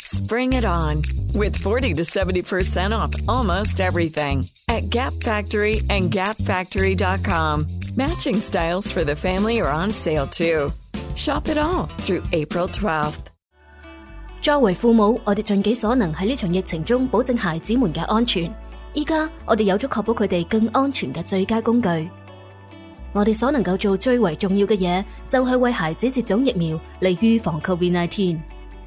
Spring it on with 40 to 70% off almost everything at Gap Factory and gapfactory.com. Matching styles for the family are on sale too. Shop it all through April 12th. 作为父母，我哋尽己所能喺呢场疫情中保证孩子们嘅安全。依家我哋有咗确保佢哋更安全嘅最佳工具。我哋所能够做最为重要嘅嘢，就系为孩子接种疫苗嚟预防 Covid-19。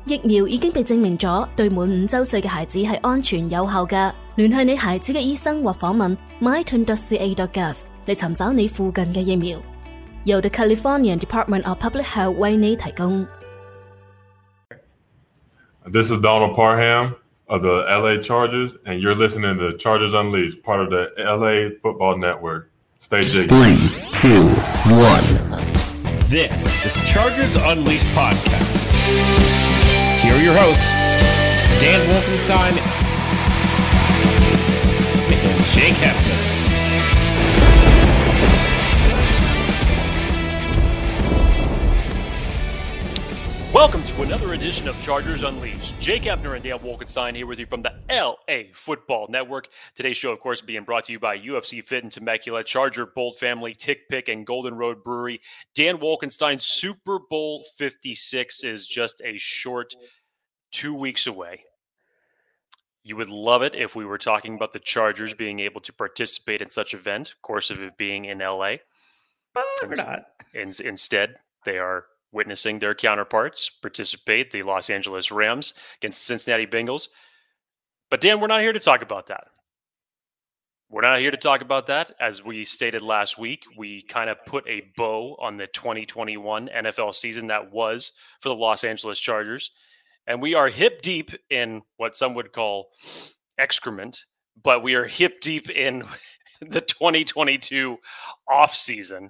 疫苗已经被证明咗对满五周岁嘅孩子系安全有效嘅。联系你孩子嘅医生或访问 myturn.ca.gov 嚟寻找你附近嘅疫苗。由 The California Department of Public Health 为你提供。 This is Donald Parham of the LA Chargers, and you're listening to Chargers Unleashed, part of the LA Football Network. Stay jiggy. Three, two, one. This is Chargers Unleashed podcast. Here are your hosts, Dan Wolkenstein and Jake Ebner. Welcome to another edition of Chargers Unleashed. Jake Ebner and Dan Wolkenstein here with you from the LA Football Network. Today's show, of course, being brought to you by UFC Fit and Temecula, Charger Bolt Family, TickPick, and Golden Road Brewery. Dan Wolkenstein, Super Bowl 56 is just a short two weeks away. You would love it if we were talking about the Chargers being able to participate in such event, of course, of it being in LA. But we're not. In, instead, they are witnessing their counterparts participate, the Los Angeles Rams against the Cincinnati Bengals. But Dan, we're not here to talk about that. We're not here to talk about that. As we stated last week, we kind of put a bow on the 2021 NFL season that was for the Los Angeles Chargers. And we are hip deep in what some would call excrement, but we are hip deep in the 2022 offseason,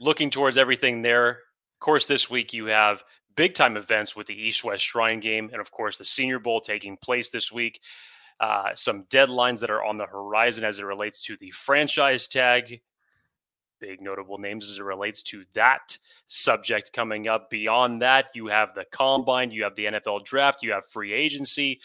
looking towards everything there of course, this week you have big time events with the East West Shrine game, and of course, the Senior Bowl taking place this week. Uh, some deadlines that are on the horizon as it relates to the franchise tag. Big notable names as it relates to that subject coming up. Beyond that, you have the combine, you have the NFL draft, you have free agency.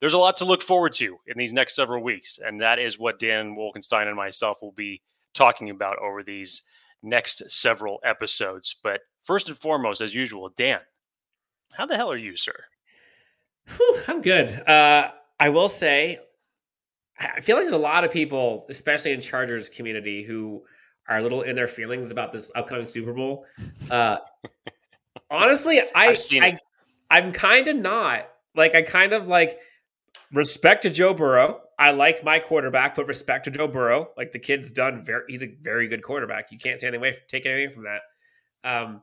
There's a lot to look forward to in these next several weeks, and that is what Dan Wolkenstein and myself will be talking about over these next several episodes. But First and foremost, as usual, Dan, how the hell are you, sir? Whew, I'm good. Uh, I will say, I feel like there's a lot of people, especially in Chargers community, who are a little in their feelings about this upcoming Super Bowl. Uh, honestly, I, I I'm kind of not like I kind of like respect to Joe Burrow. I like my quarterback, but respect to Joe Burrow. Like the kid's done very, he's a very good quarterback. You can't say anything away, take anything from that. Um,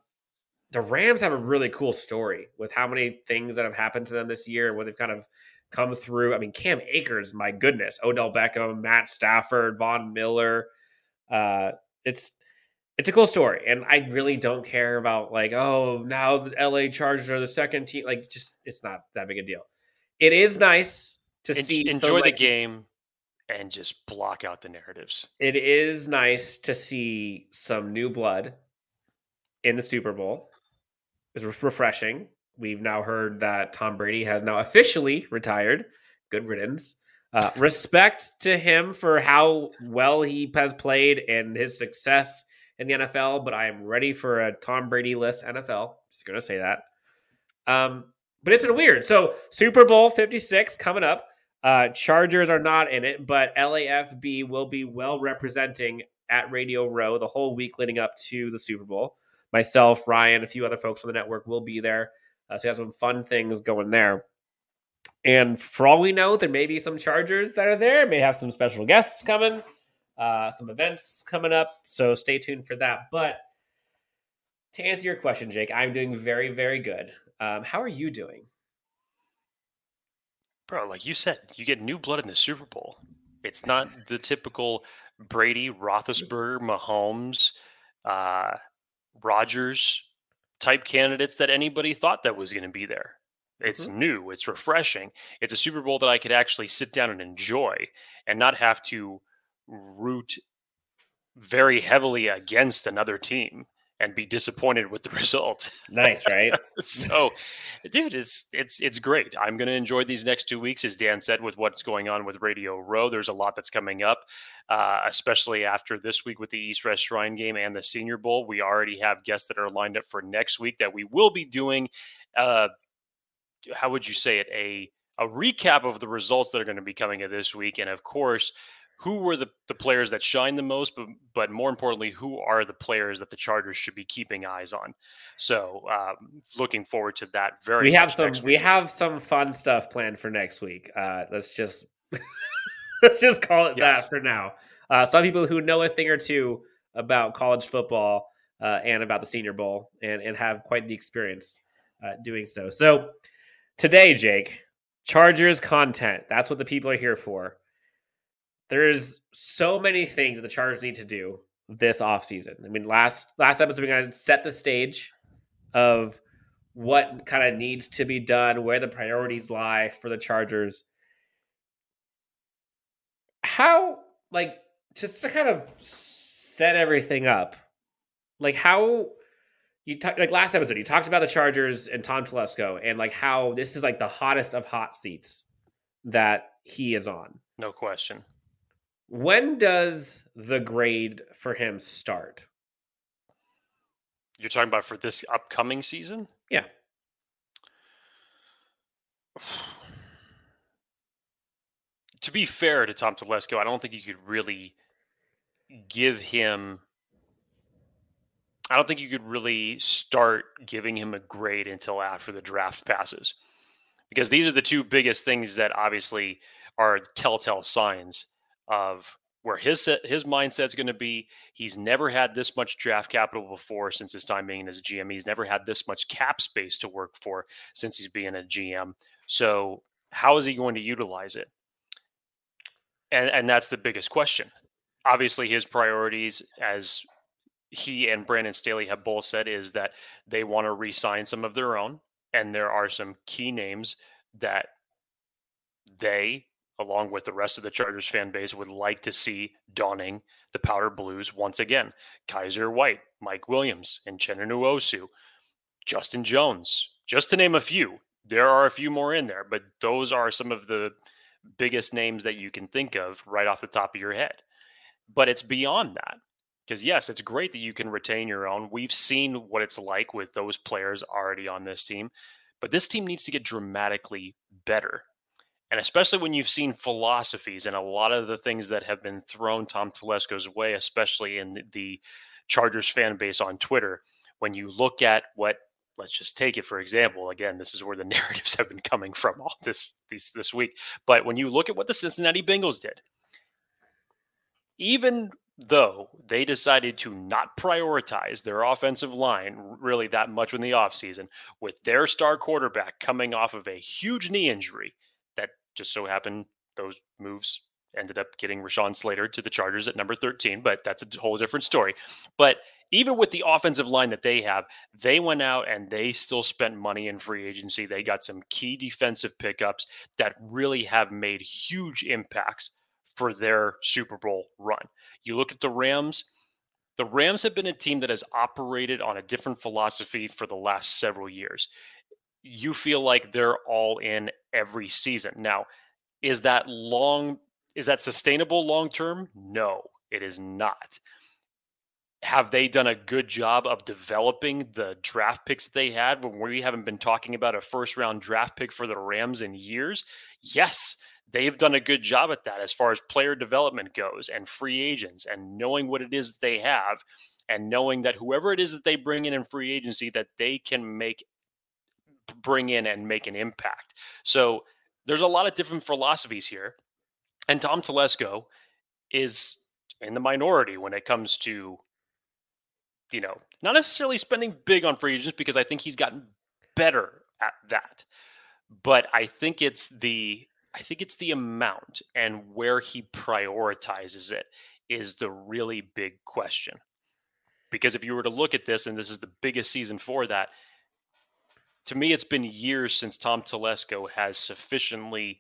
the Rams have a really cool story with how many things that have happened to them this year and what they've kind of come through. I mean, Cam Akers, my goodness, Odell Beckham, Matt Stafford, Von Miller. Uh, it's it's a cool story, and I really don't care about like, oh, now the LA Chargers are the second team. Like, just it's not that big a deal. It is nice to En- see enjoy the game and just block out the narratives. It is nice to see some new blood in the Super Bowl. Re- refreshing. We've now heard that Tom Brady has now officially retired. Good riddance. Uh, respect to him for how well he has played and his success in the NFL, but I am ready for a Tom Brady less NFL. Just going to say that. Um, but it's been weird. So, Super Bowl 56 coming up. Uh, Chargers are not in it, but LAFB will be well representing at Radio Row the whole week leading up to the Super Bowl. Myself, Ryan, a few other folks on the network will be there. Uh, so, we have some fun things going there. And for all we know, there may be some Chargers that are there, may have some special guests coming, uh, some events coming up. So, stay tuned for that. But to answer your question, Jake, I'm doing very, very good. Um, how are you doing? Bro, like you said, you get new blood in the Super Bowl. It's not the typical Brady, Roethlisberger, Mahomes, uh, Rodgers type candidates that anybody thought that was going to be there. It's mm-hmm. new, it's refreshing. It's a Super Bowl that I could actually sit down and enjoy and not have to root very heavily against another team. And be disappointed with the result. Nice, right? so, dude, it's it's it's great. I'm going to enjoy these next two weeks, as Dan said, with what's going on with Radio Row. There's a lot that's coming up, uh, especially after this week with the East West Shrine game and the Senior Bowl. We already have guests that are lined up for next week that we will be doing. Uh, how would you say it? A a recap of the results that are going to be coming of this week, and of course who were the, the players that shine the most, but, but more importantly, who are the players that the Chargers should be keeping eyes on? So, um, looking forward to that. Very. We have some. We have some fun stuff planned for next week. Uh, let's just let's just call it yes. that for now. Uh, some people who know a thing or two about college football uh, and about the Senior Bowl, and and have quite the experience uh, doing so. So today, Jake, Chargers content. That's what the people are here for there's so many things the Chargers need to do this offseason. I mean, last last episode we kind of set the stage of what kind of needs to be done, where the priorities lie for the Chargers. How like just to kind of set everything up, like how you talk like last episode you talked about the Chargers and Tom Telesco and like how this is like the hottest of hot seats that he is on. No question. When does the grade for him start? You're talking about for this upcoming season? Yeah. to be fair to Tom Telesco, I don't think you could really give him. I don't think you could really start giving him a grade until after the draft passes. Because these are the two biggest things that obviously are telltale signs of where his his mindset's going to be. He's never had this much draft capital before since his time being as a GM. He's never had this much cap space to work for since he's being a GM. So how is he going to utilize it? And and that's the biggest question. Obviously, his priorities, as he and Brandon Staley have both said, is that they want to re-sign some of their own, and there are some key names that they along with the rest of the Chargers fan base, would like to see donning the powder blues once again. Kyzir White, Mike Williams, and Uchenna Nwosu, Justin Jones, just to name a few. There are a few more in there, but those are some of the biggest names that you can think of right off the top of your head. But it's beyond that. Because, yes, it's great that you can retain your own. We've seen what it's like with those players already on this team. But this team needs to get dramatically better and especially when you've seen philosophies and a lot of the things that have been thrown Tom Telesco's way, especially in the Chargers fan base on Twitter, when you look at what let's just take it for example again this is where the narratives have been coming from all this this this week but when you look at what the Cincinnati Bengals did even though they decided to not prioritize their offensive line really that much in the offseason with their star quarterback coming off of a huge knee injury just so happened those moves ended up getting Rashawn Slater to the Chargers at number 13, but that's a whole different story. But even with the offensive line that they have, they went out and they still spent money in free agency. They got some key defensive pickups that really have made huge impacts for their Super Bowl run. You look at the Rams, the Rams have been a team that has operated on a different philosophy for the last several years you feel like they're all in every season. Now, is that long is that sustainable long term? No, it is not. Have they done a good job of developing the draft picks they had when we haven't been talking about a first round draft pick for the Rams in years? Yes, they've done a good job at that as far as player development goes and free agents and knowing what it is that they have and knowing that whoever it is that they bring in in free agency that they can make bring in and make an impact. So there's a lot of different philosophies here. And Tom Telesco is in the minority when it comes to, you know, not necessarily spending big on free agents because I think he's gotten better at that. But I think it's the I think it's the amount and where he prioritizes it is the really big question. Because if you were to look at this, and this is the biggest season for that, to me, it's been years since Tom Telesco has sufficiently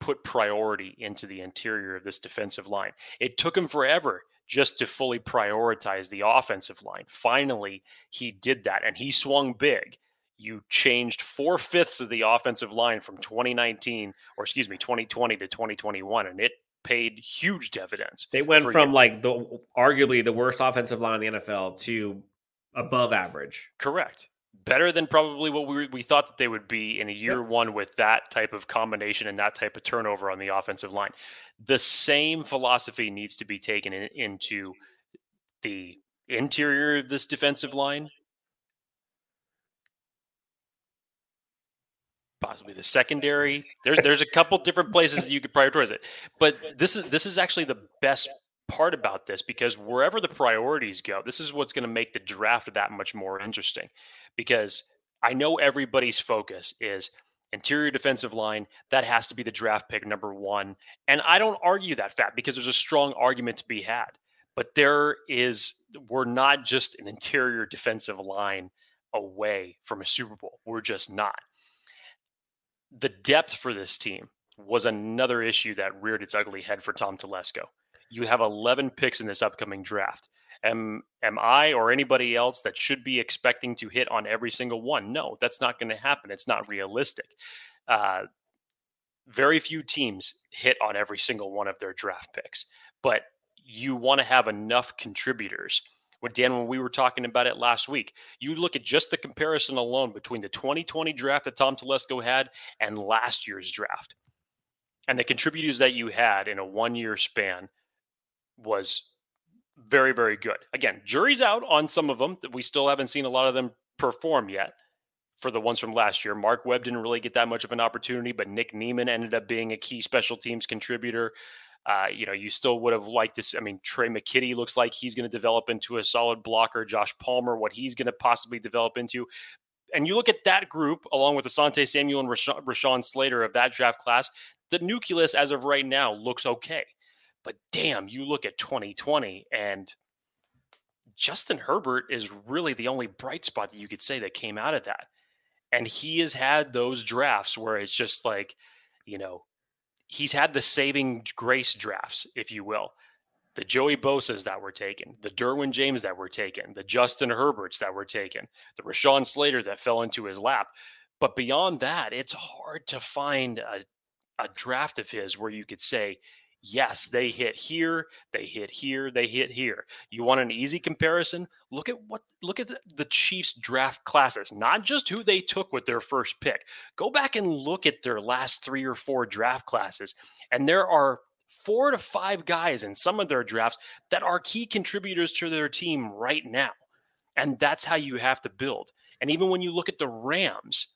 put priority into the interior of this defensive line. It took him forever just to fully prioritize the offensive line. Finally, he did that and he swung big. You changed four fifths of the offensive line from 2019, or excuse me, 2020 to 2021, and it paid huge dividends. They went from you. like the arguably the worst offensive line in the NFL to above average. Correct. Better than probably what we we thought that they would be in a year yep. one with that type of combination and that type of turnover on the offensive line. The same philosophy needs to be taken in, into the interior of this defensive line possibly the secondary. There's there's a couple different places that you could prioritize it. But this is this is actually the best part about this because wherever the priorities go, this is what's going to make the draft that much more interesting. Because I know everybody's focus is interior defensive line. That has to be the draft pick number one. And I don't argue that fact because there's a strong argument to be had. But there is, we're not just an interior defensive line away from a Super Bowl. We're just not the depth for this team was another issue that reared its ugly head for Tom Telesco. You have 11 picks in this upcoming draft. Am, am I or anybody else that should be expecting to hit on every single one? No, that's not going to happen. It's not realistic. Uh, very few teams hit on every single one of their draft picks, but you want to have enough contributors when Dan, when we were talking about it last week, you look at just the comparison alone between the 2020 draft that Tom Telesco had and last year's draft. And the contributors that you had in a one year span was very, very good. Again, jury's out on some of them that we still haven't seen a lot of them perform yet for the ones from last year. Mark Webb didn't really get that much of an opportunity, but Nick Niemann ended up being a key special teams contributor. Uh, you know, you still would have liked this. I mean, Tre' McKitty looks like he's going to develop into a solid blocker. Josh Palmer, what he's going to possibly develop into. And you look at that group, along with Asante Samuel and Rashawn Slater of that draft class, the nucleus as of right now looks okay. But damn, you look at 2020 and Justin Herbert is really the only bright spot that you could say that came out of that. And he has had those drafts where it's just like, you know, he's had the saving grace drafts, if you will. The Joey Bosa's that were taken, the Derwin James that were taken, the Justin Herberts that were taken, the Rashawn Slater that fell into his lap. But beyond that, it's hard to find a, a draft of his where you could say Yes, they hit here, they hit here, they hit here. You want an easy comparison? Look at what look at the Chiefs draft classes, not just who they took with their first pick. Go back and look at their last 3 or 4 draft classes and there are four to five guys in some of their drafts that are key contributors to their team right now. And that's how you have to build. And even when you look at the Rams,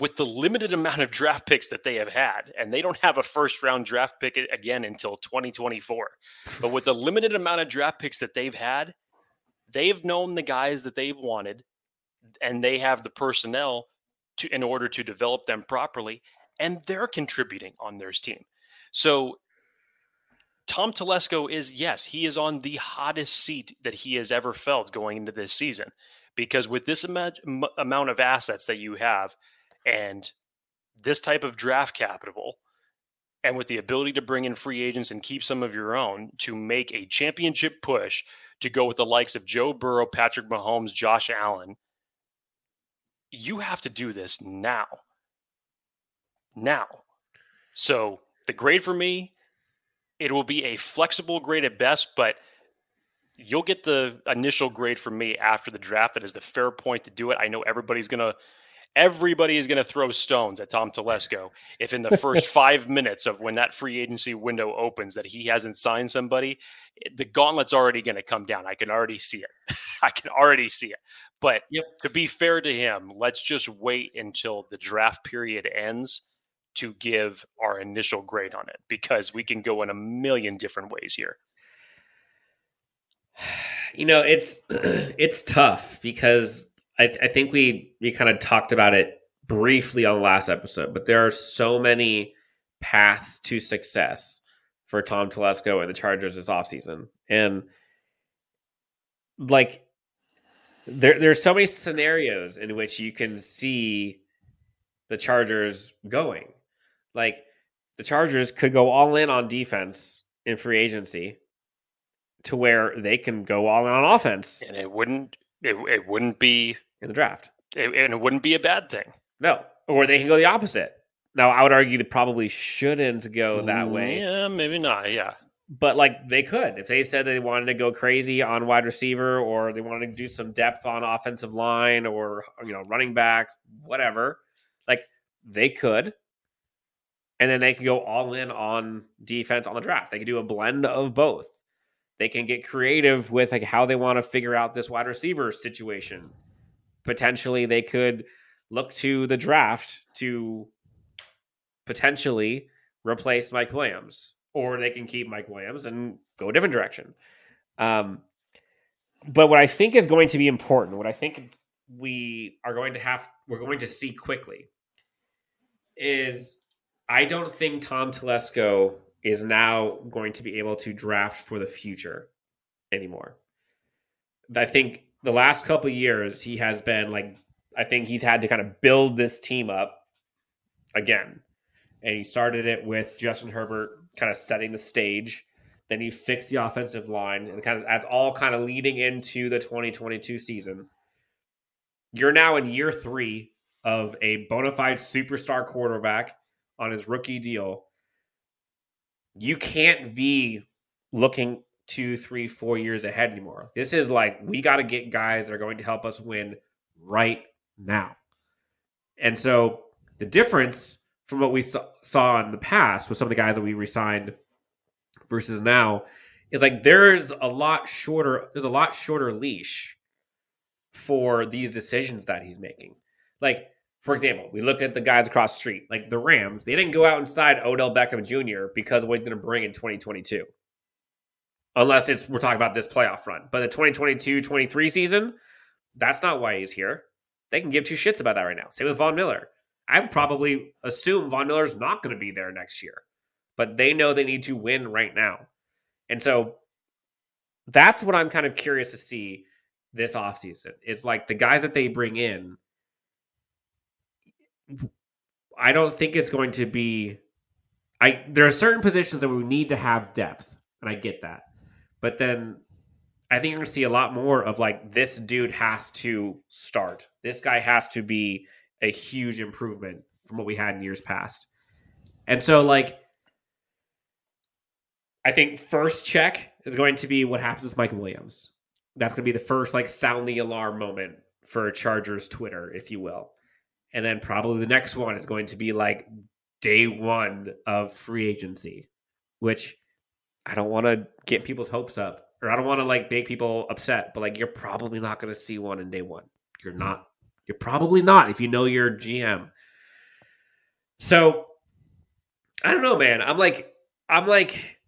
with the limited amount of draft picks that they have had, and they don't have a first round draft pick again until 2024. But with the limited amount of draft picks that they've had, they've known the guys that they've wanted, and they have the personnel to in order to develop them properly, and they're contributing on their team. So Tom Telesco is yes, he is on the hottest seat that he has ever felt going into this season because with this amount of assets that you have and this type of draft capital, and with the ability to bring in free agents and keep some of your own to make a championship push to go with the likes of Joe Burrow, Patrick Mahomes, Josh Allen, you have to do this now. Now. So the grade for me, it will be a flexible grade at best, but you'll get the initial grade from me after the draft. That is the fair point to do it. I know everybody's going to everybody is going to throw stones at Tom Telesco if in the first five minutes of when that free agency window opens that he hasn't signed somebody, the gauntlet's already going to come down. I can already see it. I can already see it. But yep. to be fair to him, let's just wait until the draft period ends to give our initial grade on it because we can go in a million different ways here. You know, it's it's tough because I, I think we we kind of talked about it briefly on the last episode, but there are so many paths to success for Tom Telesco and the Chargers this offseason. And like there there's so many scenarios in which you can see the Chargers going. Like the Chargers could go all in on defense in free agency to where they can go all in on offense and it wouldn't it, it wouldn't be in the draft. it, and it wouldn't be a bad thing. No, or they can go the opposite. Now, I would argue they probably shouldn't go that way, Yeah, maybe not. Yeah. but like they could if they said they wanted to go crazy on wide receiver or they wanted to do some depth on offensive line or you know running backs, whatever. Like they could, and then they can go all in on defense on the draft. They can do a blend of both. They can get creative with like how they want to figure out this wide receiver situation. Potentially, they could look to the draft to potentially replace Mike Williams, or they can keep Mike Williams and go a different direction. Um, but what I think is going to be important, what I think we are going to have, we're going to see quickly, is I don't think Tom Telesco is now going to be able to draft for the future anymore. I think the last couple years he has been like I think he's had to kind of build this team up again. And he started it with Justin Herbert kind of setting the stage. Then he fixed the offensive line and kind of that's all kind of leading into the 2022 season. You're now in year 3 of a bona fide superstar quarterback on his rookie deal. You can't be looking two, three, four years ahead anymore. This is like we got to get guys that are going to help us win right now. And so the difference from what we saw, in the past with some of the guys that we resigned versus now is like there's a lot shorter there's a lot shorter leash for these decisions that he's making. Like for example, we look at the guys across the street, like the Rams. They didn't go out inside Odell Beckham Jr. because of what he's going to bring in 2022 unless it's we're talking about this playoff run. But the 2022-23 season, that's not why he's here. They can give two shits about that right now. Same with Von Miller. I would probably assume Von Miller's not going to be there next year, but they know they need to win right now. And so that's what I'm kind of curious to see this offseason. Is like the guys that they bring in. I don't think it's going to be I there are certain positions that we need to have depth, and I get that. But then I think you're going to see a lot more of like this dude has to start. This guy has to be a huge improvement from what we had in years past. And so like I think first check is going to be what happens with Michael Williams. That's going to be the first like sound the alarm moment for Chargers Twitter, if you will. And then probably the next one is going to be like day one of free agency, which I don't want to get people's hopes up or I don't want to like make people upset, but like you're probably not going to see one in day one. You're not. You're probably not if you know your GM. So I don't know, man. I'm like I'm like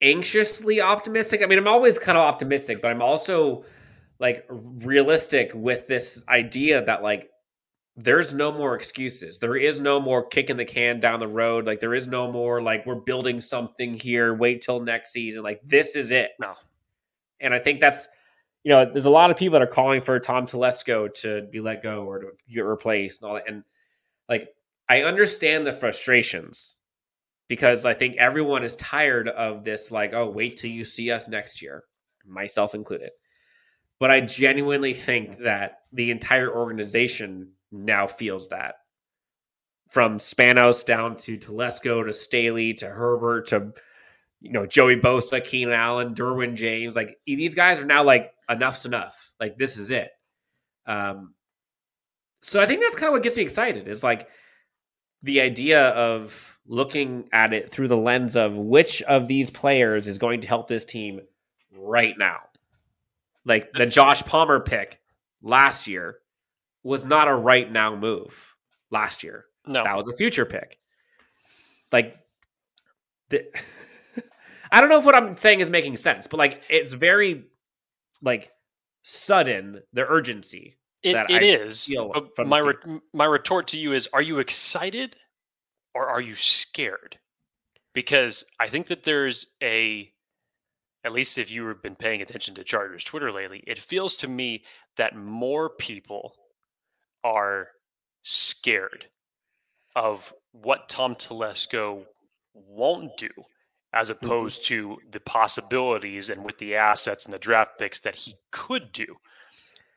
anxiously optimistic. I mean, I'm always kind of optimistic, but I'm also like realistic with this idea that like there's no more excuses. There is no more kicking the can down the road. Like there is no more like we're building something here. Wait till next season. Like this is it. No. And I think that's you know there's a lot of people that are calling for Tom Telesco to be let go or to get replaced and all that. And like I understand the frustrations because I think everyone is tired of this. Like oh wait till you see us next year, myself included. But I genuinely think that the entire organization now feels that. From Spanos down to Telesco to Staley to Herbert to you know Joey Bosa, Keenan Allen, Derwin James, like these guys are now like enough's enough. Like this is it. Um, so I think that's kind of what gets me excited. Is like the idea of looking at it through the lens of which of these players is going to help this team right now. Like the Josh Palmer pick last year was not a right now move last year. No. That was a future pick. Like, the, I don't know if what I'm saying is making sense, but like, it's very like sudden the urgency. It, that it I is. my re- my retort to you is: Are you excited or are you scared? Because I think that there's a, at least if you've been paying attention to Chargers Twitter lately, it feels to me that more people are scared of what Tom Telesco won't do as mm-hmm. opposed to the possibilities and with the assets and the draft picks that he could do.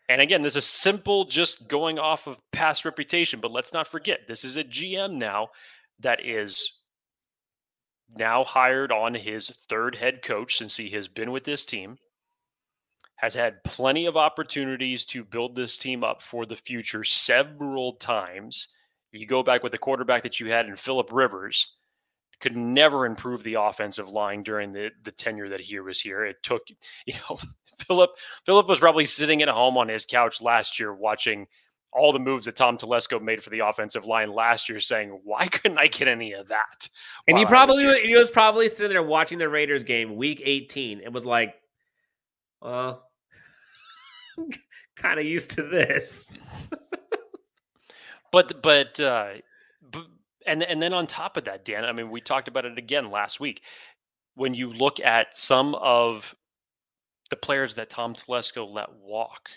And again, this is simple, just going off of past reputation. But let's not forget, this is a GM now that is now hired on his third head coach since he has been with this team, has had plenty of opportunities to build this team up for the future several times. You go back with the quarterback that you had in Philip Rivers, could never improve the offensive line during the, the tenure that he was here. It took, you know, Philip Philip was probably sitting at home on his couch last year watching all the moves that Tom Telesco made for the offensive line last year, saying, "Why couldn't I get any of that?" And he probably was he was probably sitting there watching the Raiders game, Week 18, and was like, "Well, kind of used to this." but but uh, and and then on top of that, Dan, I mean, we talked about it again last week. When you look at some of the players that Tom Telesco let walk,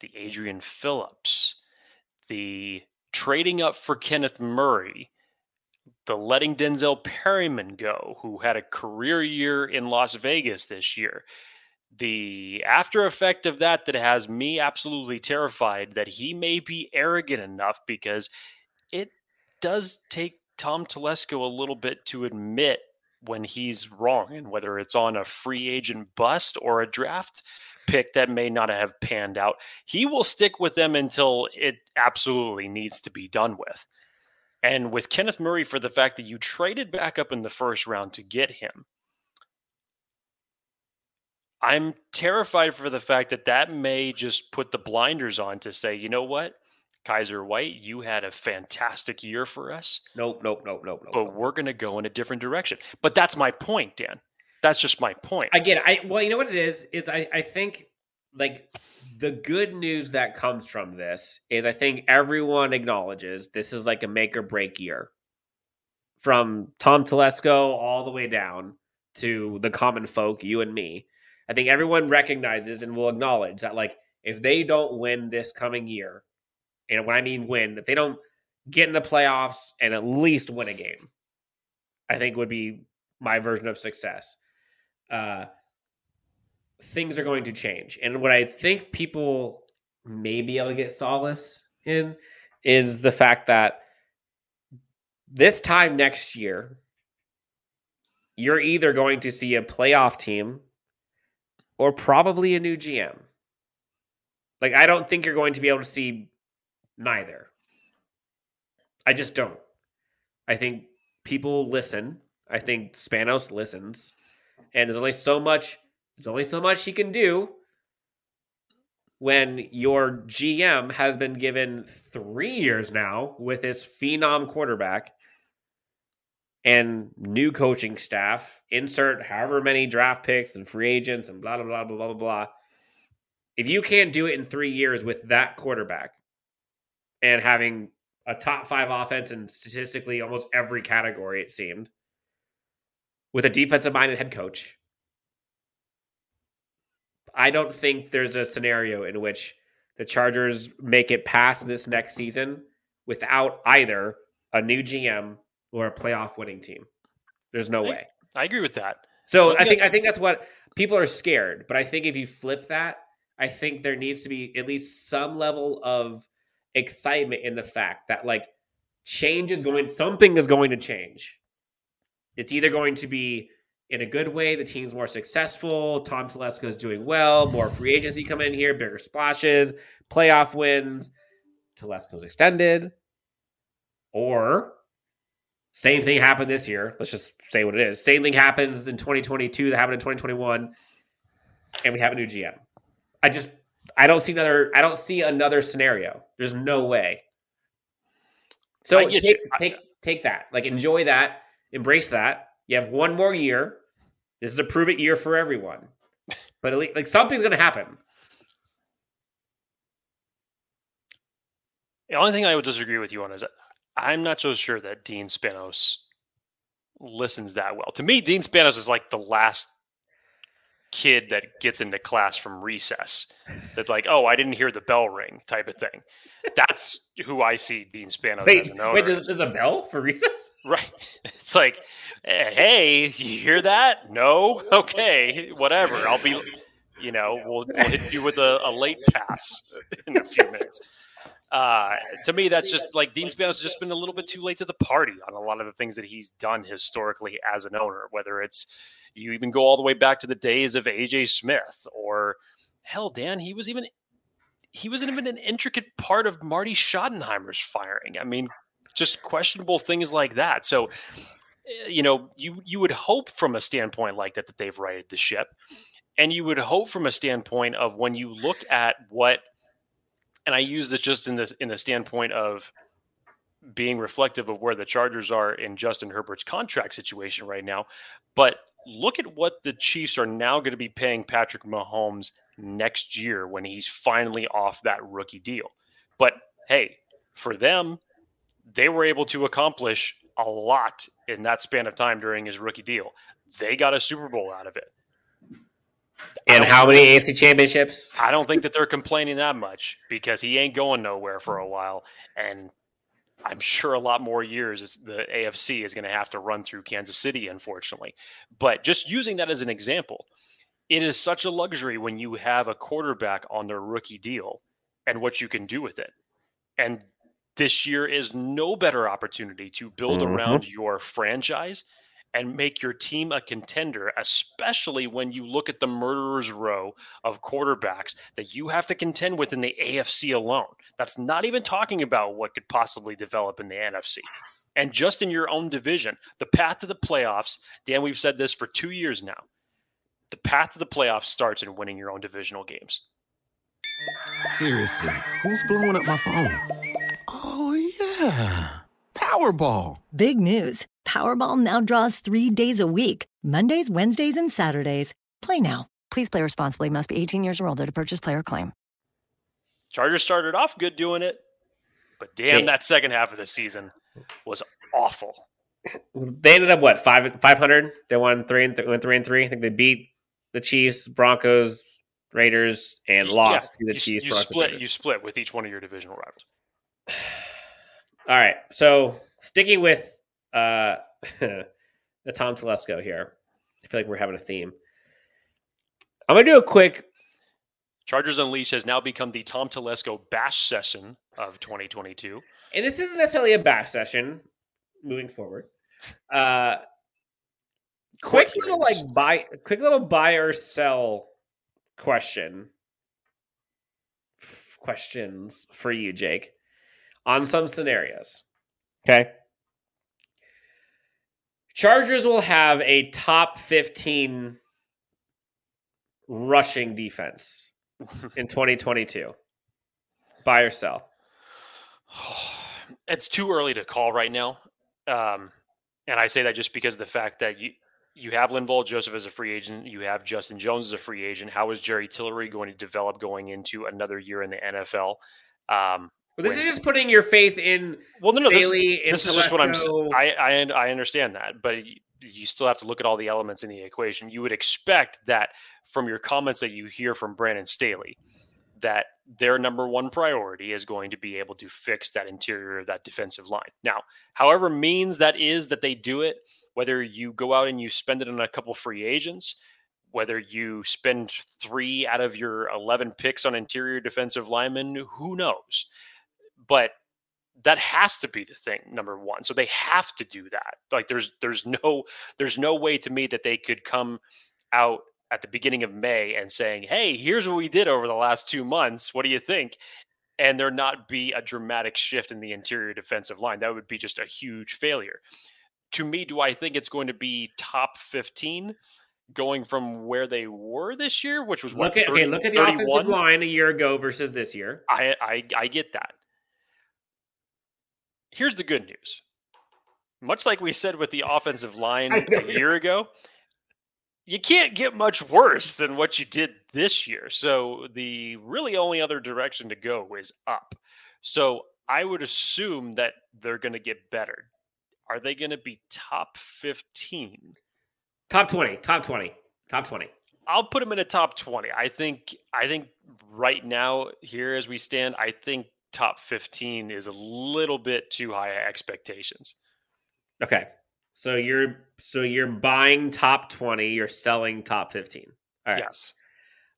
the Adrian Phillips, the trading up for Kenneth Murray, the letting Denzel Perryman go, who had a career year in Las Vegas this year. The after effect of that that has me absolutely terrified that he may be arrogant enough because it does take Tom Telesco a little bit to admit when he's wrong and whether it's on a free agent bust or a draft pick that may not have panned out. He will stick with them until it absolutely needs to be done with. And with Kenneth Murray, for the fact that you traded back up in the first round to get him, I'm terrified for the fact that that may just put the blinders on to say, you know what? Kyzir White, you had a fantastic year for us. Nope, nope, nope, nope, nope. But we're going to go in a different direction. But that's my point, Dan. That's just my point. It. I well, you know what it is is I I think like the good news that comes from this is I think everyone acknowledges this is like a make or break year. From Tom Telesco all the way down to the common folk, you and me. I think everyone recognizes and will acknowledge that like if they don't win this coming year, and when I mean win, if they don't get in the playoffs and at least win a game, I think would be my version of success. Uh, things are going to change. And what I think people may be able to get solace in is the fact that this time next year, you're either going to see a playoff team or probably a new GM. Like, I don't think you're going to be able to see neither. I just don't. I think people listen. I think Spanos listens. And there's only so much there's only so much he can do when your GM has been given 3 years now with his phenom quarterback and new coaching staff, insert however many draft picks and free agents and blah blah blah blah blah blah. If you can't do it in 3 years with that quarterback, and having a top five offense in statistically almost every category, it seemed, with a defensive minded head coach. I don't think there's a scenario in which the Chargers make it past this next season without either a new GM or a playoff winning team. There's no I, way. I agree with that. So I think I think that's what people are scared. But I think if you flip that, I think there needs to be at least some level of excitement in the fact that like change is going something is going to change. It's either going to be in a good way, the team's more successful, Tom Telesco is doing well, more free agency come in here, bigger splashes, playoff wins, Telesco's extended. Or same thing happened this year. Let's just say what it is. Same thing happens in 2022 that happened in 2021, and we have a new GM. I just I don't see another. I don't see another scenario. There's no way. So take you. take take that. Like enjoy that. Embrace that. You have one more year. This is a prove it year for everyone. But at least, like something's going to happen. The only thing I would disagree with you on is I'm not so sure that Dean Spanos listens that well. To me, Dean Spanos is like the last kid that gets into class from recess. That's like, oh, I didn't hear the bell ring type of thing. That's who I see Dean Spanos Wait, as an owner. wait, there's, there's a bell for recess? Right. It's like, eh, hey, you hear that? No? Okay, whatever. I'll be, you know, we'll, we'll hit you with a, a late pass in a few minutes. Uh, to me, that's just like Dean Spanos has just been a little bit too late to the party on a lot of the things that he's done historically as an owner, whether it's you even go all the way back to the days of AJ Smith or hell, Dan, he was even he wasn't even an intricate part of Marty Schottenheimer's firing. I mean, just questionable things like that. So, eh, you know, you you would hope from a standpoint like that that they've righted the ship, and you would hope from a standpoint of when you look at what, and I use this just in this in the standpoint of being reflective of where the Chargers are in Justin Herbert's contract situation right now, but look at what the Chiefs are now going to be paying Patrick Mahomes next year when he's finally off that rookie deal. But hey, for them, they were able to accomplish a lot in that span of time during his rookie deal. They got a Super Bowl out of it. And how many AFC championships? I don't think that they're complaining that much because he ain't going nowhere for a while. And I'm sure a lot more years is the AFC is going to have to run through Kansas City, unfortunately. But just using that as an example, it is such a luxury when you have a quarterback on their rookie deal and what you can do with it. And this year is no better opportunity to build Mhm. around your franchise and make your team a contender, especially when you look at the murderer's row of quarterbacks that you have to contend with in the AFC alone. That's not even talking about what could possibly develop in the NFC. And just in your own division, the path to the playoffs, Dan, we've said this for two years now. The path to the playoffs starts in winning your own divisional games. Seriously, who's blowing up my phone? Oh, yeah. Powerball. Big news. Powerball now draws three days a week Mondays, Wednesdays, and Saturdays. Play now. Please play responsibly. Must be 18 years or older to purchase player claim. Chargers started off good doing it, but damn, Hey. that second half of the season was awful. They ended up what five five hundred. They won three and th- went three and three. I think they beat the Chiefs, Broncos, Raiders, and lost Yeah, to the you, Chiefs. You Broncos, split. Raiders. You split with each one of your divisional rivals. All right. So sticking with uh the Tom Telesco here. I feel like we're having a theme. I'm gonna do a quick Chargers Unleashed has now become the Tom Telesco bash session of 2022. and this isn't necessarily a bash session moving forward. Uh quick little like buy quick little buy or sell question questions for you, Jake, on some scenarios. Okay. Chargers will have a top 15 rushing defense in 2022. Buy or sell? it's too early to call right now. Um, and I say that just because of the fact that you you have Linval Joseph as a free agent, you have Justin Jones as a free agent. How is Jerry Tillery going to develop going into another year in the NFL? Um, But this is just putting your faith in well, no, no, this, Staley and this is just what I'm. I, I I understand that, but you still have to look at all the elements in the equation. You would expect that from your comments that you hear from Brandon Staley, that their number one priority is going to be able to fix that interior of that defensive line. Now, however means that is that they do it, whether you go out and you spend it on a couple free agents, whether you spend three out of your 11 picks on interior defensive linemen, who knows? But that has to be the thing number one so they have to do that like there's there's no there's no way to me that they could come out at the beginning of may and saying hey here's what we did over the last two months what do you think and there not be a dramatic shift in the interior defensive line that would be just a huge failure to me do i think it's going to be top 15 going from where they were this year which was what look at okay, look at the 31? offensive line a year ago versus this year. I, I I get that. Here's the good news. Much like we said with the offensive line a year ago, you can't get much worse than what you did this year. So the really only other direction to go is up. So I would assume that they're going to get better. Are they going to be top 15? Top 20, top 20, top 20. I'll put them in a top 20. I think I think right now here as we stand, I think top 15 is a little bit too high expectations. Okay. So you're so you're buying top 20, you're selling top 15. All right. Yes.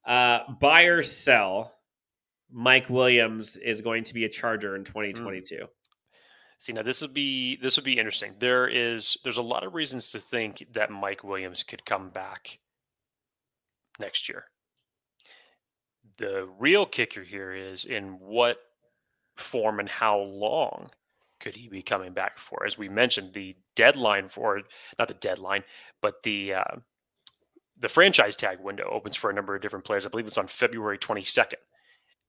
Uh buy or sell. Mike Williams is going to be a Charger in 2022. See now this would be this would be interesting. There is there's a lot of reasons to think that Mike Williams could come back next year. The real kicker here is in what form and how long could he be coming back for? As we mentioned, the deadline for not the deadline, but the uh, the franchise tag window opens for a number of different players. I believe it's on February 22nd.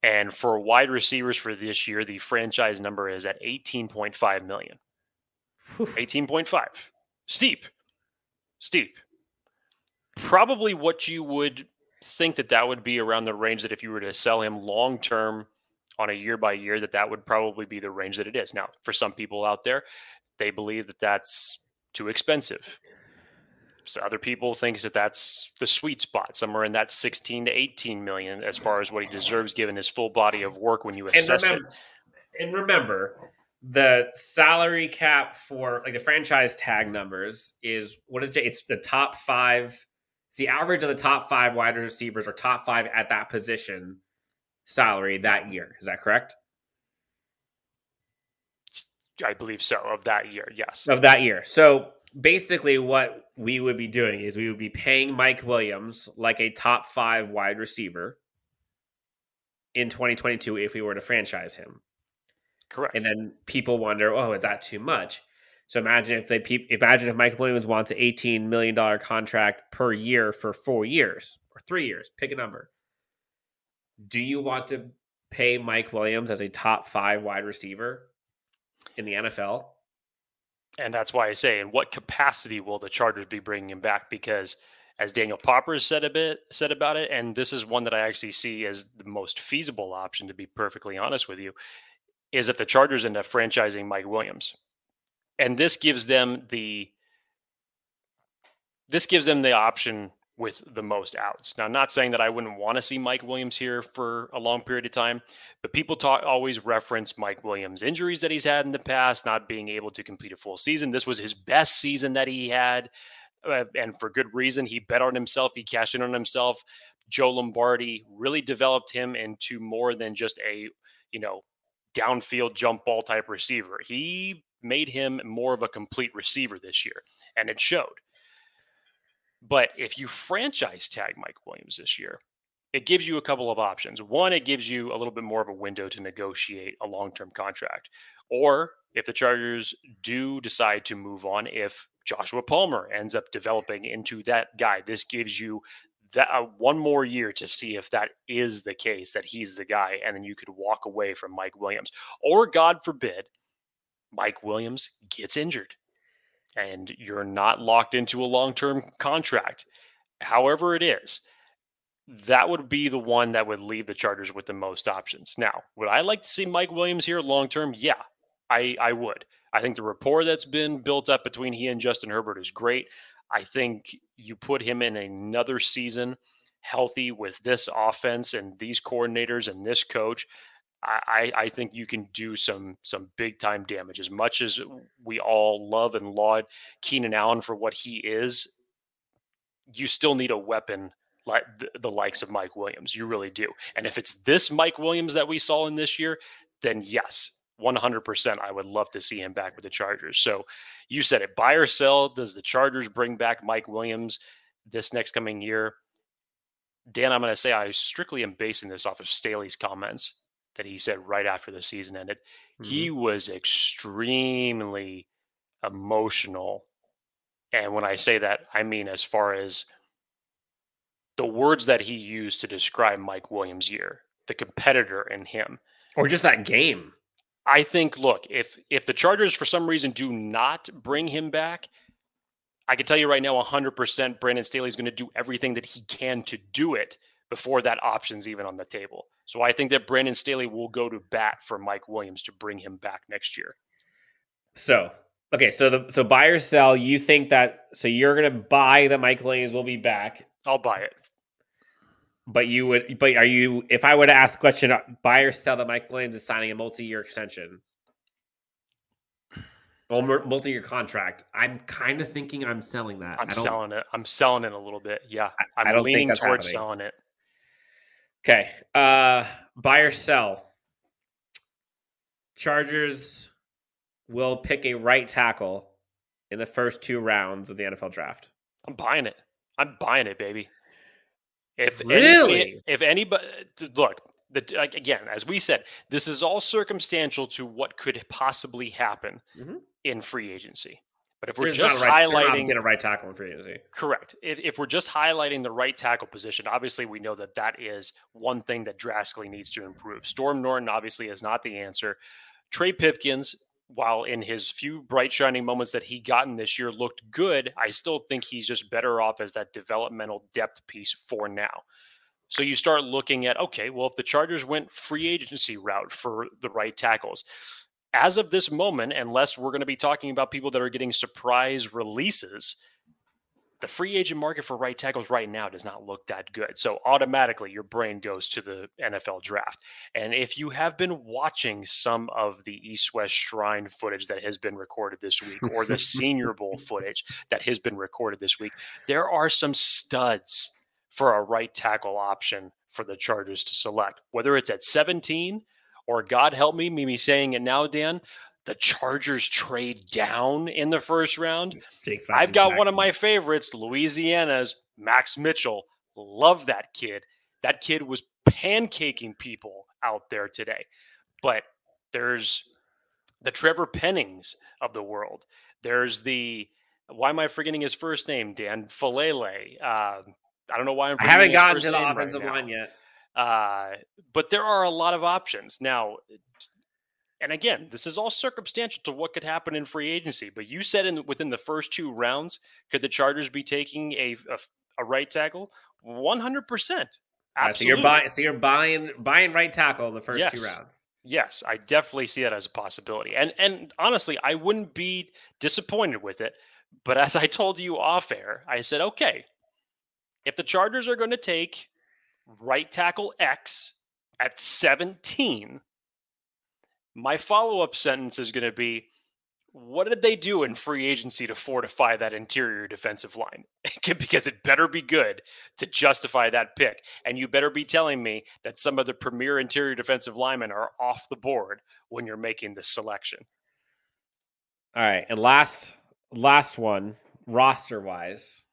And for wide receivers for this year, the franchise number is at 18.5 million. 18.5. Steep. Steep. Probably what you would think that that would be around the range that if you were to sell him long term on a year by year, that that would probably be the range that it is. Now, for some people out there, they believe that that's too expensive. So other people think that that's the sweet spot, somewhere in that 16 to 18 million, as far as what he deserves, given his full body of work when you assess and remember, it. And remember, the salary cap for like the franchise tag numbers is what is it? It's the top five. It's the average of the top five wide receivers or top five at that position salary that year. Is that correct? I believe so. Of that year, yes. Of that year. So basically, what we would be doing is we would be paying Mike Williams like a top five wide receiver in 2022 if we were to franchise him. Correct. And then people wonder, oh, is that too much? So imagine if they imagine if Mike Williams wants an 18 million dollar contract per year for four years or three years, pick a number. Do you want to pay Mike Williams as a top five wide receiver in the NFL? And that's why I say, in what capacity will the Chargers be bringing him back? Because as Daniel Popper said a bit said about it, and this is one that I actually see as the most feasible option, to be perfectly honest with you, is that the Chargers end up franchising Mike Williams, and this gives them the this gives them the option with the most outs. Now, I'm not saying that I wouldn't want to see Mike Williams here for a long period of time, but people talk always reference Mike Williams' injuries that he's had in the past, not being able to complete a full season. This was his best season that he had, uh, and for good reason. He bet on himself, he cashed in on himself. Joe Lombardi really developed him into more than just a, you know, downfield jump ball type receiver. He made him more of a complete receiver this year, and it showed. But if you franchise tag Mike Williams this year, it gives you a couple of options. One, it gives you a little bit more of a window to negotiate a long term contract. Or if the Chargers do decide to move on, if Joshua Palmer ends up developing into that guy, this gives you that uh, one more year to see if that is the case, that he's the guy, and then you could walk away from Mike Williams. Or God forbid, Mike Williams gets injured and you're not locked into a long term contract. However, it is, that would be the one that would leave the Chargers with the most options. Now, would I like to see Mike Williams here long term? Yeah, I, I would. I think the rapport that's been built up between he and Justin Herbert is great. I think you put him in another season healthy with this offense and these coordinators and this coach. I, I think you can do some some big time damage. As much as we all love and laud Keenan Allen for what he is, you still need a weapon like the, the likes of Mike Williams. You really do. And if it's this Mike Williams that we saw in this year, then yes, 100%. I would love to see him back with the Chargers. So you said it buy or sell. Does the Chargers bring back Mike Williams this next coming year? Dan, I'm going to say I strictly am basing this off of Staley's comments that he said right after the season ended. Mm-hmm. He was extremely emotional. And when I say that, I mean as far as the words that he used to describe Mike Williams' year, the competitor in him. Or just that game. I think, look, if if the Chargers for some reason do not bring him back, I can tell you right now 100% Brandon Staley is going to do everything that he can to do it before that option's even on the table. So I think that Brandon Staley will go to bat for Mike Williams to bring him back next year. So okay, so the so buy or sell, you think that so you're gonna buy that Mike Williams will be back. I'll buy it. But you would, but are you? If I were to ask the question, uh, buy or sell that Mike Williams is signing a multi-year extension, or mul- multi-year contract, I'm kind of thinking I'm selling that. I'm selling it. I'm selling it a little bit. Yeah, I I'm don't leaning towards happening. selling it. Okay. Uh buy or sell. Chargers will pick a right tackle in the first two rounds of the NFL draft. I'm buying it. I'm buying it, baby. If Really? any, if anybody look, the, like, again, as we said, this is all circumstantial to what could possibly happen Mhm. in free agency. But if we're There's just right, highlighting getting a right tackle in free agency. Correct. If, if we're just highlighting the right tackle position, obviously we know that that is one thing that drastically needs to improve. Storm Norton obviously is not the answer. Trey Pipkins, while in his few bright shining moments that he gotten this year looked good, I still think he's just better off as that developmental depth piece for now. So you start looking at okay, well if the Chargers went free agency route for the right tackles, as of this moment, unless we're going to be talking about people that are getting surprise releases, the free agent market for right tackles right now does not look that good. So automatically your brain goes to the NFL draft. And if you have been watching some of the East West Shrine footage that has been recorded this week or the Senior Bowl footage that has been recorded this week, there are some studs for a right tackle option for the Chargers to select, whether it's at 17 or God help me, Mimi saying it now, Dan, the Chargers trade down in the first round. I've got one of my favorites, Louisiana's Max Mitchell. Love that kid. That kid was pancaking people out there today. But there's the Trevor Pennings of the world. There's the why am I forgetting his first name? Dan Faalele. Uh, I don't know why I'm. I haven't gotten to the right offensive now. line yet. Uh, but there are a lot of options now. And again, this is all circumstantial to what could happen in free agency. But you said in within the first two rounds, could the Chargers be taking a a, a right tackle? One hundred percent. Right, so you're buying so you're buying buying right tackle in the first two rounds. Yes, I definitely see that as a possibility. And and honestly, I wouldn't be disappointed with it. But as I told you off air, I said, okay, if the Chargers are going to take right tackle X at 17, my follow-up sentence is going to be what did they do in free agency to fortify that interior defensive line? because it better be good to justify that pick. And you better be telling me that some of the premier interior defensive linemen are off the board when you're making this selection. All right, and last last one roster wise,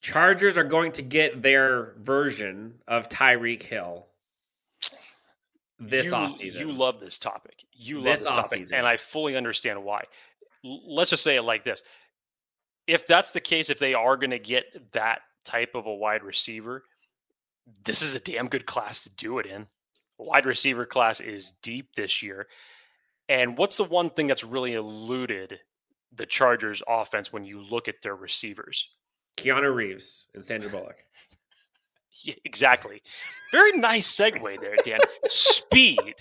Chargers are going to get their version of Tyreek Hill this you, offseason. You love this topic. You love This this, topic. offseason. And I fully understand why. L- Let's just say it like this. If that's the case, if they are going to get that type of a wide receiver, this is a damn good class to do it in. Wide receiver class is deep this year. And what's the one thing that's really eluded the Chargers offense when you look at their receivers? Keanu Reeves and Sandra Bullock. Yeah, exactly. Very nice segue there, Dan. Speed.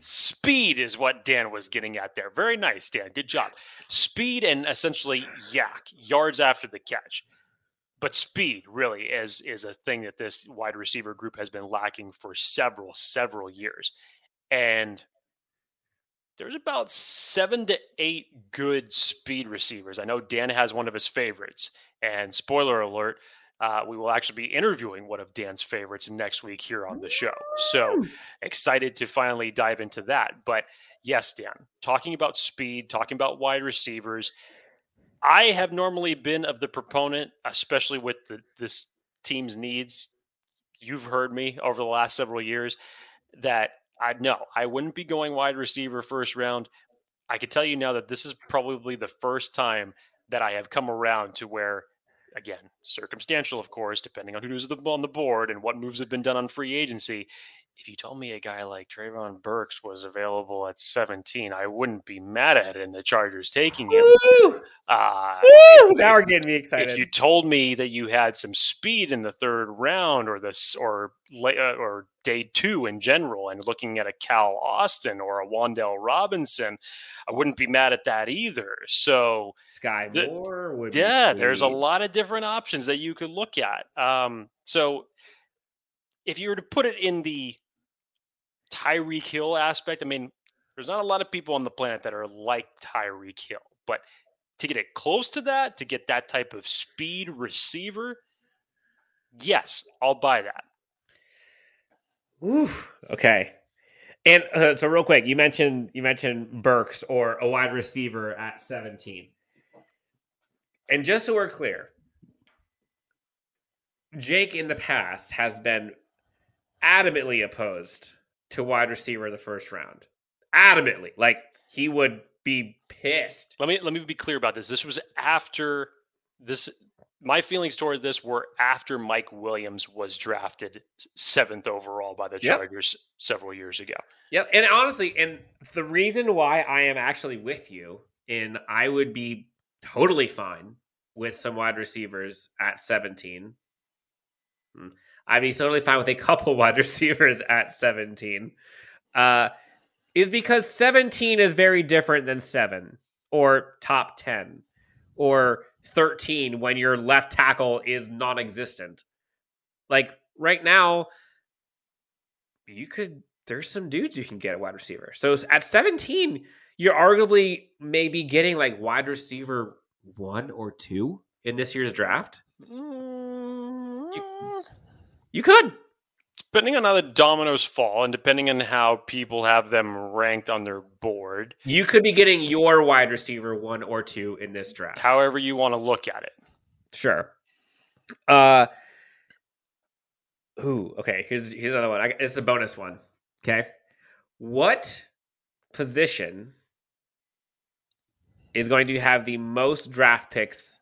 Speed is what Dan was getting at there. Very nice, Dan. Good job. Speed and essentially YAC, yards after the catch. But speed really is is a thing that this wide receiver group has been lacking for several, several years. And there's about seven to eight good speed receivers. I know Dan has one of his favorites. And spoiler alert, uh, we will actually be interviewing one of Dan's favorites next week here on the show. So excited to finally dive into that. But yes, Dan, talking about speed, talking about wide receivers, I have normally been of the proponent, especially with the, this team's needs. You've heard me over the last several years that I know I wouldn't be going wide receiver first round. I could tell you now that this is probably the first time that I have come around to where, again, circumstantial, of course, depending on who's on the board and what moves have been done on free agency. If you told me a guy like Treylon Burks was available at 17, I wouldn't be mad at it in the Chargers taking him. Woo! Uh, Woo! Now we're getting me excited. if you told me that you had some speed in the third round or this or uh, or day two in general and looking at a Cal Austin or a Wan'Dale Robinson, I wouldn't be mad at that either. So Skyy the- Moore would be yeah, there's a lot of different options that you could look at. Um, so if you were to put it in the Tyreek Hill aspect, I mean, there's not a lot of people on the planet that are like Tyreek Hill, but to get it close to that, to get that type of speed receiver, yes, I'll buy that. Ooh, okay. And uh, so, real quick, you mentioned you mentioned Burks or a wide receiver at 17. And just so we're clear, Jake in the past has been adamantly opposed to wide receiver in the first round. Adamantly, like he would be pissed. Let me let me be clear about this. This was after this. My feelings towards this were after Mike Williams was drafted seventh overall by the Yep. Chargers several years ago. Yep. And honestly, and the reason why I am actually with you and I would be totally fine with some wide receivers at 17. Hmm, Hmm. I'd be totally fine with a couple wide receivers at 17. Uh, is because 17 is very different than 7 or top 10 or 13 when your left tackle is non existent. Like right now, you could there's some dudes you can get at wide receiver. So at 17, you're arguably maybe getting like wide receiver one or two in this year's draft. You could. Depending on how the dominoes fall and depending on how people have them ranked on their board, You could be getting your wide receiver one or two in this draft. however you want to look at it. Sure. Uh Ooh, okay. Here's here's another one. I, it's a bonus one. Okay. What position is going to have the most draft picks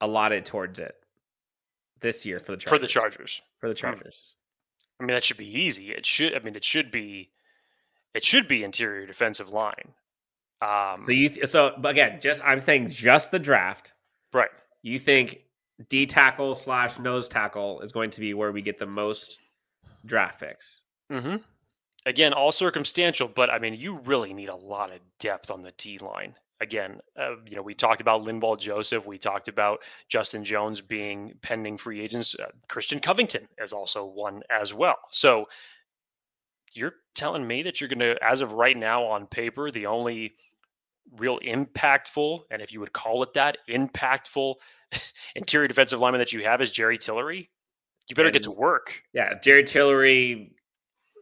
allotted towards it this year for the Chargers? For the Chargers. For the Chargers. I mean, that should be easy. It should. I mean, it should be. It should be interior defensive line. Um, So you so again, just I'm saying just the draft. right. You think D tackle slash nose tackle is going to be where we get the most draft picks? Mm-hmm. Again, all circumstantial, but I mean, you really need a lot of depth on the T line. Again, uh, you know, we talked about Linval Joseph. We talked about Justin Jones being pending free agents. Uh, Christian Covington is also one as well. So you're telling me that you're going to, as of right now on paper, the only real impactful, and if you would call it that, impactful interior defensive lineman that you have is Jerry Tillery? You better get to work. Yeah, Jerry Tillery.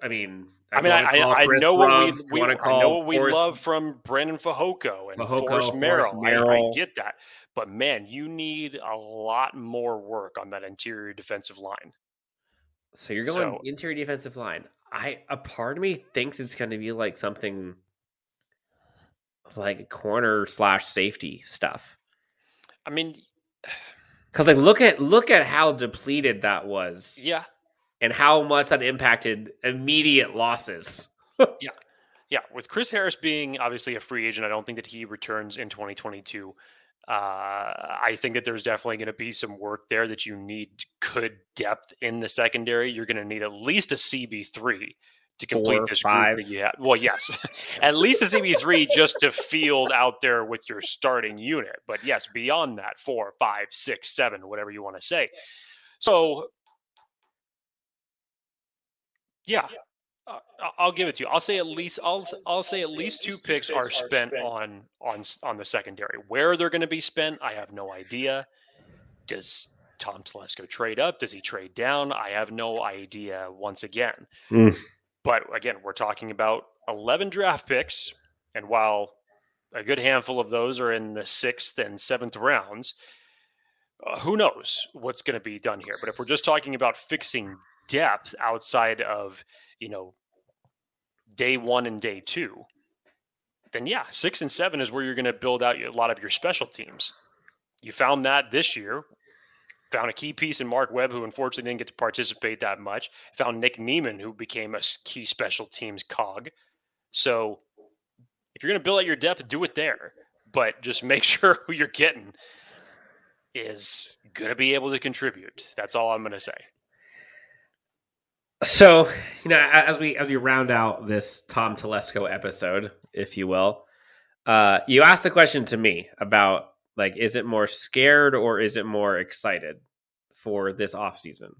I mean, I mean, I, I, know what we, we I know what we Forrest- love from Brandon Fehoko and Fehoko, Forrest Forrest Merrill. I, I get that, but man, you need a lot more work on that interior defensive line. So you're going So- interior defensive line. I a part of me thinks it's going to be like something like corner slash safety stuff. I mean, Because like look at look at how depleted that was, yeah, and how much that impacted immediate losses. yeah. Yeah. With Chris Harris being obviously a free agent, I don't think that he returns in 2022. Uh, I think that there's definitely going to be some work there that you need good depth in the secondary. You're going to need at least a CB3 to complete Four, this five. group have. Well, yes, at least a CB3 just to field out there with your starting unit. But yes, beyond that, four, five, six, seven, whatever you want to say. So, yeah, uh, I'll give it to you. I'll say at least I'll I'll say at least two picks are spent on on on the secondary. Where they're going to be spent, I have no idea. Does Tom Telesco trade up? Does he trade down? I have no idea. Once again, Mm. but again, we're talking about eleven draft picks, and while a good handful of those are in the sixth and seventh rounds, uh, who knows what's going to be done here? But if we're just talking about fixing depth outside of you know day one and day two, then yeah, six and seven is where you're going to build out a lot of your special teams. You found that this year. Found a key piece in Mark Webb, who unfortunately didn't get to participate that much. Found Nick Niemann, who became a key special teams cog. So if you're going to build out your depth, do it there. But just make sure who you're getting is going to be able to contribute. That's all I'm going to say. So, you know, as we as we round out this Tom Telesco episode, if you will, uh, you asked the question to me about like, is it more scared or is it more excited for this off season?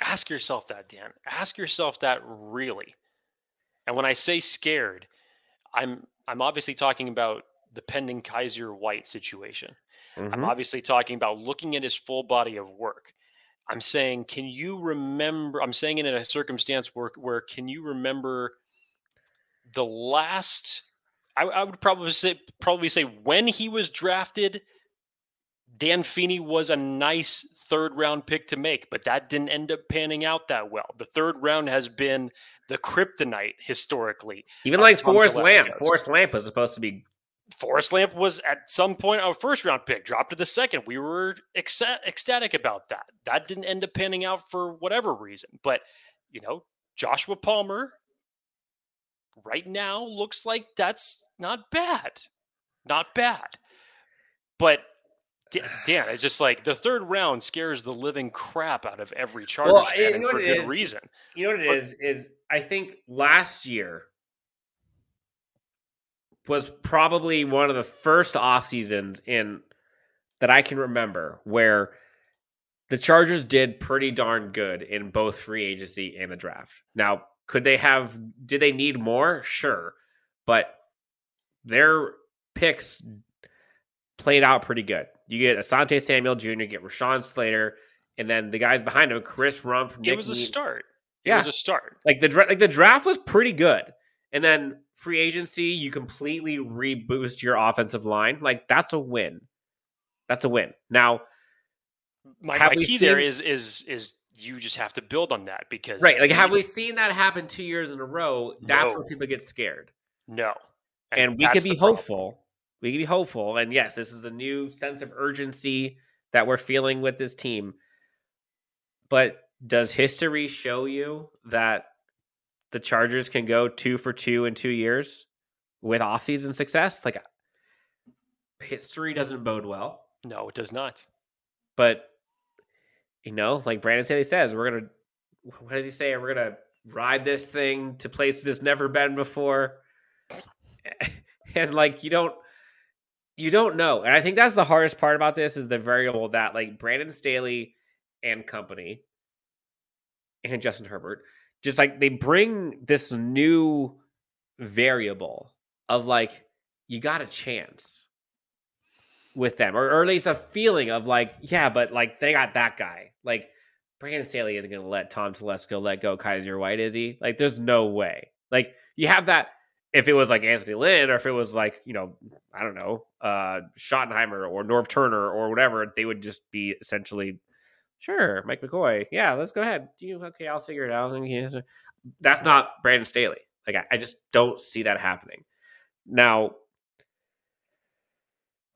Ask yourself that, Dan. Ask yourself that really. And when I say scared, I'm I'm obviously talking about the pending Kyzir White situation. Mm-hmm. I'm obviously talking about looking at his full body of work. I'm saying, can you remember? I'm saying it in a circumstance where, where can you remember the last? I, I would probably say probably say when he was drafted, Dan Feeney was a nice third round pick to make, but that didn't end up panning out that well. The third round has been the kryptonite historically. Even like Forrest Lamp. Forrest Lamp was supposed to be Forrest Lamp was at some point a first round pick, dropped to the second. We were ecstatic about that. That didn't end up panning out for whatever reason. But, you know, Joshua Palmer right now looks like that's not bad. Not bad. But Dan, it's just like the third round scares the living crap out of every Chargers well, fan, for good is, reason. You know what it but, is? Is I think last year was probably one of the first off seasons in that I can remember where the Chargers did pretty darn good in both free agency and the draft. Now, could they have did they need more? Sure. But their picks played out pretty good. You get Asante Samuel Jr., you get Rashawn Slater, and then the guys behind him, Chris Rumph. Nick it was a start. It yeah. was a start. Like the like the draft was pretty good. And then free agency, you completely reboost your offensive line. Like that's a win. That's a win. Now, my, my key seen, there is is is you just have to build on that because right. Like, have we seen that happen two years in a row? That's no. where people get scared. No, and, and we could be hopeful. We could be hopeful, and yes, this is a new sense of urgency that we're feeling with this team. But does history show you that the Chargers can go two for two in two years with offseason success. Like history doesn't bode well. No, it does not. But you know, like Brandon Staley says, we're gonna what does he say? We're gonna ride this thing to places it's never been before. and like you don't you don't know. And I think that's the hardest part about this is the variable that like Brandon Staley and company and Justin Herbert just like they bring this new variable of like you got a chance with them or, or at least a feeling of like yeah but like they got that guy. Like brandon staley isn't going to let tom telesco let go Kyzir white is he? Like there's no way. Like you have that if it was like anthony lynn or if it was like you know i don't know uh schottenheimer or norv turner or whatever they would just be essentially Sure, Mike McCoy. Yeah, let's go ahead. Do you okay? I'll figure it out. That's not Brandon Staley. Like I, I just don't see that happening. Now,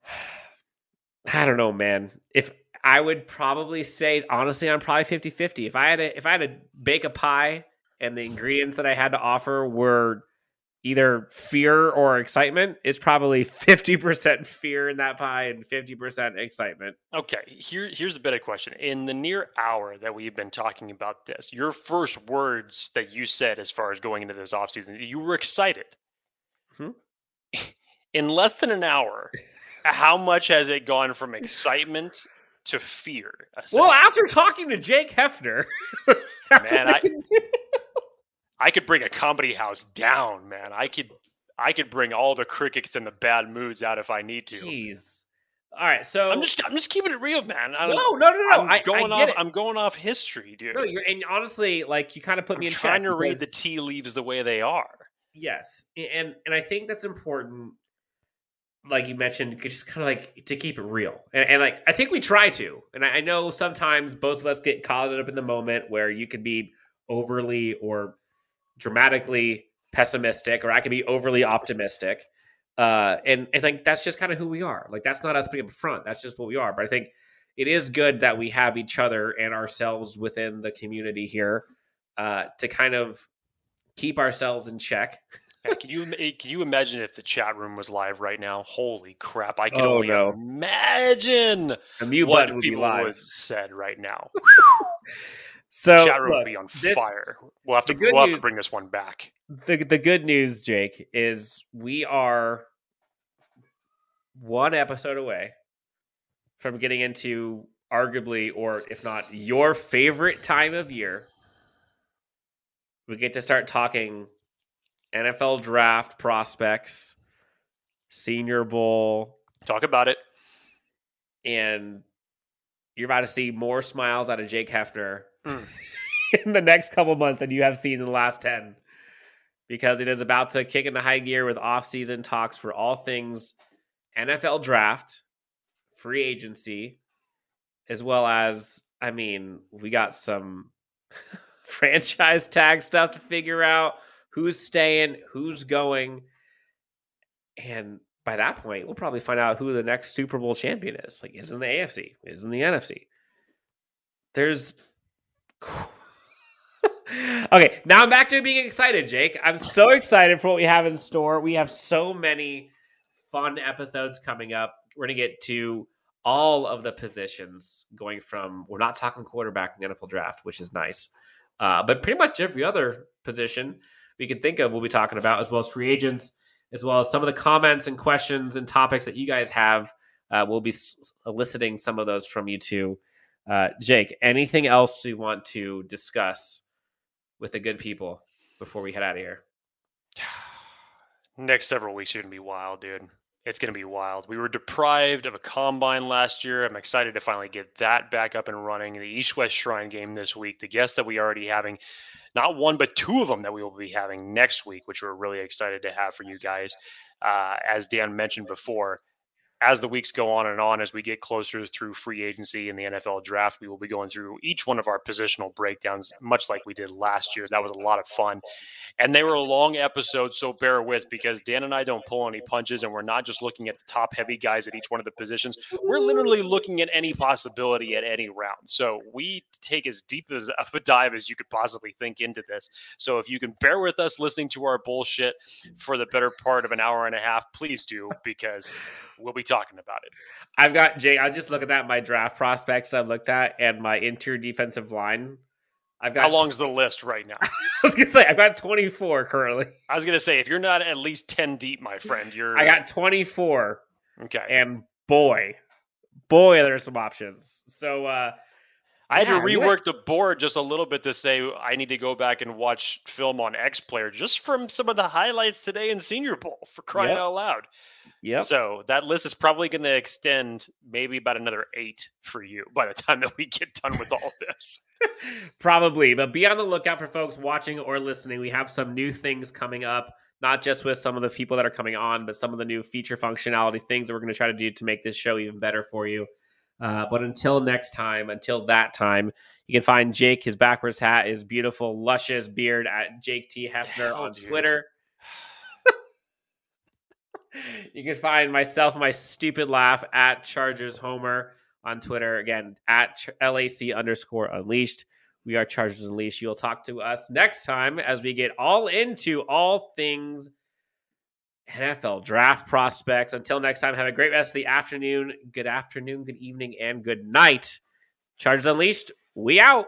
I don't know, man. If I would probably say honestly, I'm probably 50-50. If I had to if I had to bake a pie and the ingredients that I had to offer were either fear or excitement, it's probably 50% fear in that pie and 50% excitement. Okay, here here's a better question. In the near hour that we've been talking about this, your first words that you said as far as going into this offseason, you were excited. Hmm? In less than an hour, how much has it gone from excitement to fear? Well, after talking to Jake Hefner, man, I, I could bring a comedy house down, man. I could I could bring all the crickets and the bad moods out if I need to. Jeez. All right, so I'm just I'm just keeping it real, man. I no, no, no, no. I'm going I off. It. I'm going off history, dude. No, you're and honestly, like you kind of put I'm me in trying to read the tea leaves the way they are. Yes, and and I think that's important. Like you mentioned, just kind of like to keep it real, and, and like I think we try to, and I, I know sometimes both of us get caught up in the moment where you could be overly or dramatically pessimistic or I can be overly optimistic. Uh, and and like that's just kind of who we are. Like that's not us putting up front. That's just what we are. But I think it is good that we have each other and ourselves within the community here uh, to kind of keep ourselves in check. Can you can you imagine if the chat room was live right now? Holy crap! I can Oh, only no. imagine The mute what button would be people would live. have said right now. So chat room look, would be on this- fire. We'll have to we'll have to bring this one back. the the good news, Jake, is we are one episode away from getting into arguably, or if not your favorite time of year. We get to start talking NFL draft prospects, Senior Bowl, Talk about it. and you're about to see more smiles out of Jake Hefner In the next couple months than you have seen in the last 10 because it is about to kick into high gear with off-season talks for all things NFL draft, free agency, as well as I mean, we got some franchise tag stuff to figure out who's staying, who's going. And by that point, we'll probably find out who the next Super Bowl champion is. Like, is in the AFC, is in the NFC. There's okay, now I'm back to being excited, Jake. I'm so excited for what we have in store. We have so many fun episodes coming up. We're going to get to all of the positions going from, we're not talking quarterback in the NFL draft, which is nice, uh, but pretty much every other position we can think of, we'll be talking about, as well as free agents, as well as some of the comments and questions and topics that you guys have. Uh, we'll be eliciting some of those from you too. Uh, Jake, anything else you want to discuss with the good people before we head out of here? Next several weeks are going to be wild, dude. It's going to be wild. We were deprived of a combine last year. I'm excited to finally get that back up and running. The East West Shrine game this week, the guests that we already having, not one but two of them that we will be having next week, which we're really excited to have for you guys. Uh, as Dan mentioned before, as the weeks go on and on, as we get closer through free agency and the NFL draft, we will be going through each one of our positional breakdowns, much like we did last year. That was a lot of fun. And they were a long episode, so bear with because Dan and I don't pull any punches, and we're not just looking at the top heavy guys at each one of the positions. We're literally looking at any possibility at any round. So we take as deep as of a dive as you could possibly think into this. So if you can bear with us listening to our bullshit for the better part of an hour and a half, please do because we'll be talking about it. I've got Jay. I was just looking at that my draft prospects I've looked at and my interior defensive line. I've got How long's the list right now? I was gonna say I've got 24 currently. I was gonna say if you're not at least ten deep, my friend, you're I got 24, okay. and boy, boy, there's some options. So uh I had Yeah, to rework the board just a little bit to say I need to go back and watch film on X Player just from some of the highlights today in Senior Bowl for crying Yep. out loud. Yeah. So that list is probably going to extend maybe about another eight for you by the time that we get done with all this. Probably, but be on the lookout for folks watching or listening. We have some new things coming up, not just with some of the people that are coming on, but some of the new feature functionality things that we're going to try to do to make this show even better for you. Uh, but until next time, until that time, you can find Jake, his backwards hat, his beautiful, luscious beard at Jake T. Hefner on dude? Twitter. you can find myself, my stupid laugh at Chargers Homer on Twitter. Again, at Ch- LAC underscore unleashed. We are Chargers Unleashed. You'll talk to us next time as we get all into all things NFL draft prospects. Until next time, have a great rest of the afternoon. Good afternoon, good evening, and good night. Chargers Unleashed, we out.